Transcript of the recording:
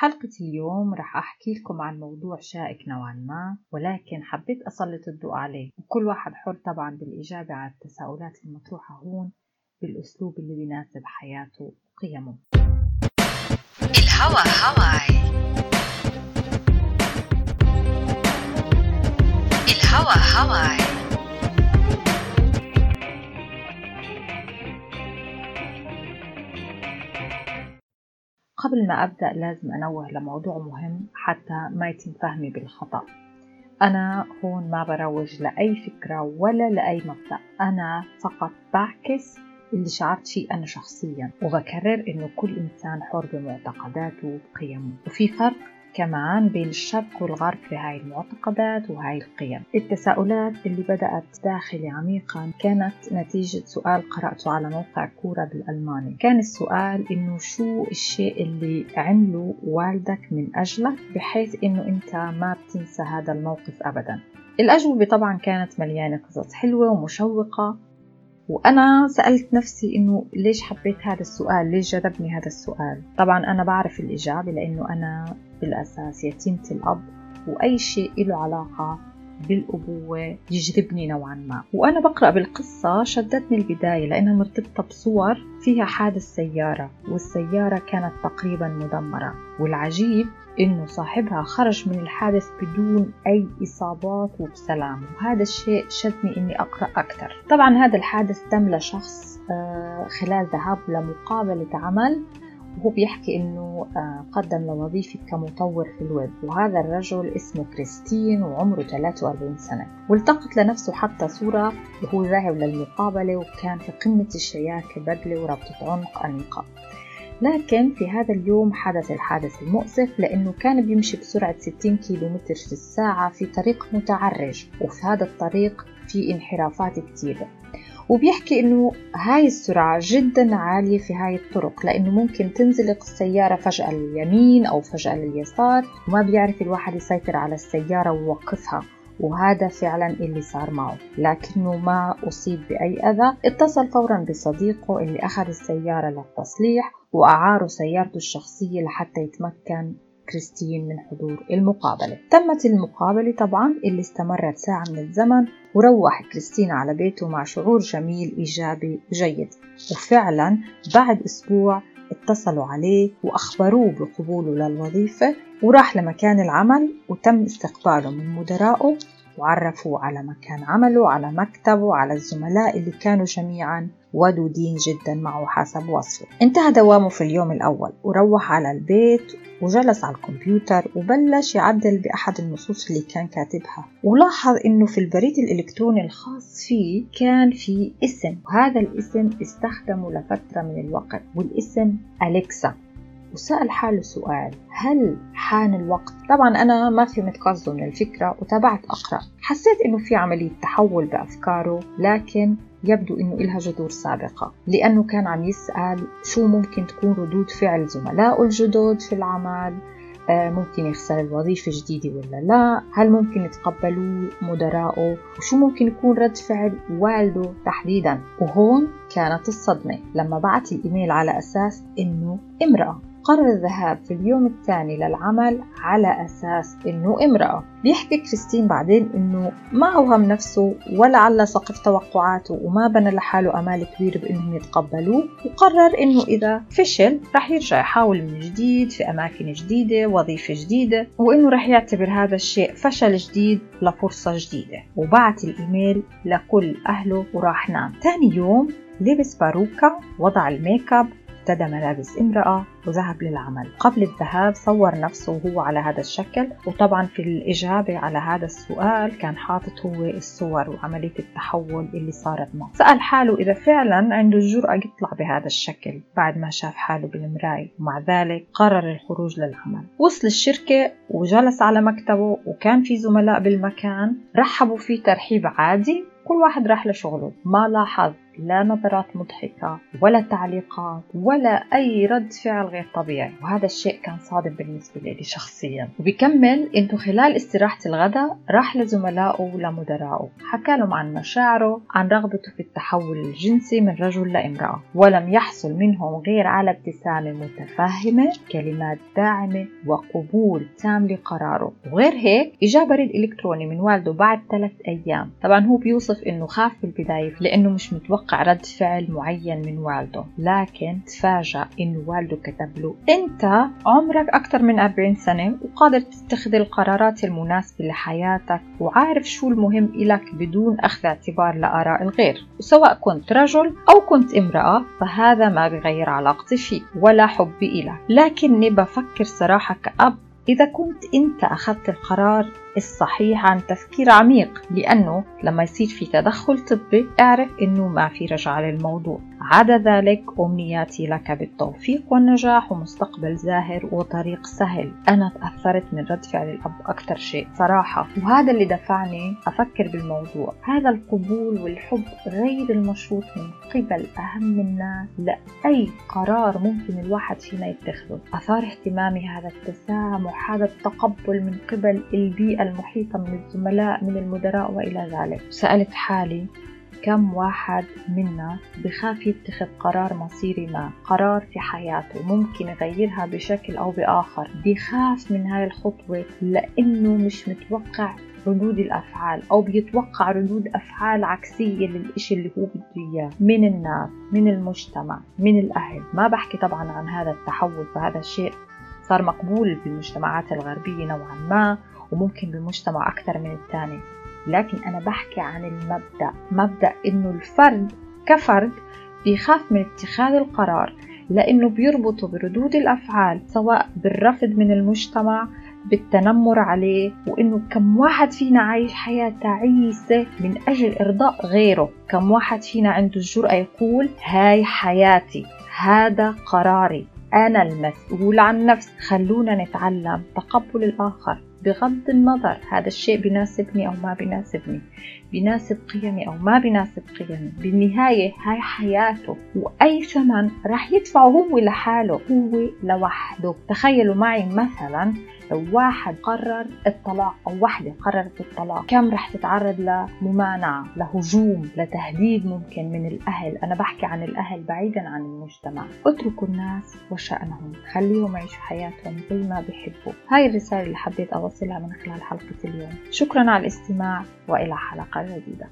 حلقة اليوم رح أحكي لكم عن موضوع شائك نوعا ما ولكن حبيت أسلط الضوء عليه. وكل واحد حر طبعا بالإجابة على التساؤلات المطروحة هون بالأسلوب اللي بيناسب حياته وقيمه. الهوى هواي. الهوى هواي. قبل ما أبدأ لازم أنوه لموضوع مهم حتى ما يتم فهمي بالخطأ. أنا هون ما بروج لأي فكرة ولا لأي مبدأ. أنا فقط بعكس اللي شعرت فيه أنا شخصيا وبكرر إنه كل إنسان حر بمعتقداته وبقيمه. وفي فرق كمان بين الشرق والغرب في هاي المعتقدات وهاي القيم. التساؤلات اللي بدأت داخلي عميقا كانت نتيجة سؤال قرأته على موقع كورة بالألماني. كان السؤال إنه شو الشيء اللي عمله والدك من أجلك بحيث إنه أنت ما بتنسى هذا الموقف أبدا؟ الأجوبة طبعا كانت مليانة قصص حلوة ومشوقة وأنا سألت نفسي إنه ليش حبيت هذا السؤال؟ ليش جذبني هذا السؤال؟ طبعا أنا بعرف الإجابة لأنه أنا بالأساس يتيمة الأب وأي شيء له علاقة بالأبوة يجذبني نوعا ما. وأنا بقرأ بالقصة شدتني البداية لأنها مرتبطة بصور فيها حادث سيارة والسيارة كانت تقريبا مدمرة. والعجيب إنه صاحبها خرج من الحادث بدون أي إصابات وبسلام وهذا الشيء شدني إني أقرأ أكثر. طبعا هذا الحادث تم لشخص آه، خلال ذهابه لمقابلة عمل وهو بيحكي إنه آه، قدم لوظيفة كمطور في الويب. وهذا الرجل اسمه كريستين وعمره 43 سنة. والتقط لنفسه حتى صورة وهو ذاهب للمقابلة وكان في قمة الشياكة بدلة وربطة عنق أنيقة لكن في هذا اليوم حدث الحادث المؤسف لأنه كان بيمشي بسرعة 60 كيلومتر في الساعة في طريق متعرج وفي هذا الطريق في انحرافات كثيرة وبيحكي إنه هاي السرعة جدا عالية في هاي الطرق لأنه ممكن تنزلق السيارة فجأة لليمين أو فجأة لليسار وما بيعرف الواحد يسيطر على السيارة ويوقفها. وهذا فعلا اللي صار معه. لكنه ما أصيب بأي أذى. اتصل فورا بصديقه اللي أخذ السيارة للتصليح وأعاره سيارته الشخصية لحتى يتمكن كريستين من حضور المقابلة. تمت المقابلة طبعا اللي استمرت ساعة من الزمن وروح كريستين على بيته مع شعور جميل إيجابي جيد. وفعلا بعد أسبوع اتصلوا عليه وأخبروه بقبوله للوظيفة وراح لمكان العمل وتم استقباله من مدرائه وعرفوا على مكان عمله على مكتبه على الزملاء اللي كانوا جميعا ودودين جدا معه حسب وصفه. انتهى دوامه في اليوم الأول وروح على البيت وجلس على الكمبيوتر وبلش يعدل بأحد النصوص اللي كان كاتبها. ولاحظ إنه في البريد الإلكتروني الخاص فيه كان في اسم وهذا الاسم استخدمه لفترة من الوقت والاسم أليكسا. وسأل حاله سؤال هل حان الوقت؟ طبعا أنا ما فهمت قصده من الفكرة وتابعت أقرأ. حسيت إنه في عملية تحول بأفكاره لكن يبدو إنه إلها جذور سابقة لأنه كان عم يسأل شو ممكن تكون ردود فعل زملائه الجدد في العمل آه، ممكن يخسر الوظيفة جديدة ولا لا؟ هل ممكن يتقبلوه مدراءه؟ وشو ممكن يكون رد فعل والده تحديدا؟ وهون كانت الصدمة لما بعت الإيميل على أساس إنه امرأة. قرر الذهاب في اليوم الثاني للعمل على أساس إنه امرأة. بيحكي كريستين بعدين إنه ما أوهم نفسه ولا على سقف توقعاته وما بنى لحاله أمال كبيرة بإنهم يتقبلوه. وقرر إنه إذا فشل رح يرجع يحاول من جديد في أماكن جديدة وظيفة جديدة وإنه رح يعتبر هذا الشيء فشل جديد لفرصة جديدة. وبعت الإيميل لكل أهله وراح نام. تاني يوم لبس باروكة وضع الميك أب ارتدى ملابس امرأة وذهب للعمل. قبل الذهاب صور نفسه وهو على هذا الشكل وطبعا في الإجابة على هذا السؤال كان حاطط هو الصور وعملية التحول اللي صارت معه. سأل حاله إذا فعلا عنده الجرأة يطلع بهذا الشكل بعد ما شاف حاله بالمراية. ومع ذلك قرر الخروج للعمل. وصل الشركة وجلس على مكتبه وكان في زملاء بالمكان. رحبوا فيه ترحيب عادي كل واحد راح لشغله. ما لاحظ لا نظرات مضحكة ولا تعليقات ولا أي رد فعل غير طبيعي. وهذا الشيء كان صادم بالنسبة لي شخصيا. وبكمل إنه خلال استراحة الغداء راح لزملائه ولمدرائه حكى لهم عن مشاعره عن رغبته في التحول الجنسي من رجل لامرأة. ولم يحصل منهم غير على ابتسامة متفهمة كلمات داعمة وقبول تام لقراره. وغير هيك إجا بريد إلكتروني من والده بعد ثلاث أيام. طبعا هو بيوصف إنه خاف في البداية لأنه مش متوقع رد فعل معين من والده لكن تفاجأ إنه والده كتب له أنت عمرك أكثر من 40 سنة وقادر تتخذ القرارات المناسبة لحياتك وعارف شو المهم إلك بدون أخذ اعتبار لآراء الغير وسواء كنت رجل أو كنت امرأة فهذا ما بغير علاقتي فيك ولا حبي إلك لكني بفكر صراحة كأب إذا كنت أنت أخذت القرار الصحيح عن تفكير عميق لأنه لما يصير في تدخل طبي اعرف أنه ما في رجعة للموضوع. عدا ذلك أمنياتي لك بالتوفيق والنجاح ومستقبل زاهر وطريق سهل. أنا تأثرت من رد فعل الأب أكثر شيء صراحة. وهذا اللي دفعني أفكر بالموضوع. هذا القبول والحب غير المشروط من قبل أهم الناس لأي قرار ممكن الواحد فينا يتخذه. أثار اهتمامي هذا التسامح هذا التقبل من قبل البيئة المحيطة من الزملاء من المدراء وإلى ذلك. سألت حالي كم واحد منا بخاف يتخذ قرار مصيري ما قرار في حياته ممكن يغيرها بشكل أو بآخر. بخاف من هاي الخطوة لأنه مش متوقع ردود الأفعال أو بيتوقع ردود أفعال عكسية للإشي اللي هو بده إياه. من الناس من المجتمع من الأهل. ما بحكي طبعا عن هذا التحول فهذا الشيء صار مقبول بالمجتمعات الغربية نوعا ما وممكن بمجتمع أكثر من الثاني. لكن أنا بحكي عن المبدأ. مبدأ إنه الفرد كفرد بيخاف من اتخاذ القرار لأنه بيربطه بردود الأفعال سواء بالرفض من المجتمع بالتنمر عليه وإنه كم واحد فينا عايش حياة تعيسة من أجل إرضاء غيره. كم واحد فينا عنده الجرأة يقول هاي حياتي هذا قراري أنا المسؤول عن نفسي خلونا نتعلم تقبل الآخر. بغض النظر هذا الشيء بيناسبني أو ما بيناسبني بيناسب قيمي أو ما بيناسب قيمي. بالنهاية هاي حياته. وأي ثمن راح يدفعه هو لحاله هو لوحده. تخيلوا معي مثلا لو واحد قرر الطلاق أو وحدة قررت الطلاق. كم رح تتعرض لممانعة لهجوم لتهديد ممكن من الأهل؟ أنا بحكي عن الأهل بعيدا عن المجتمع. اتركوا الناس وشأنهم. خليهم يعيشوا حياتهم زي ما بيحبوا. هاي الرسالة اللي حبيت أوصلها من خلال حلقة اليوم. شكرا على الاستماع وإلى حلقة جديدة.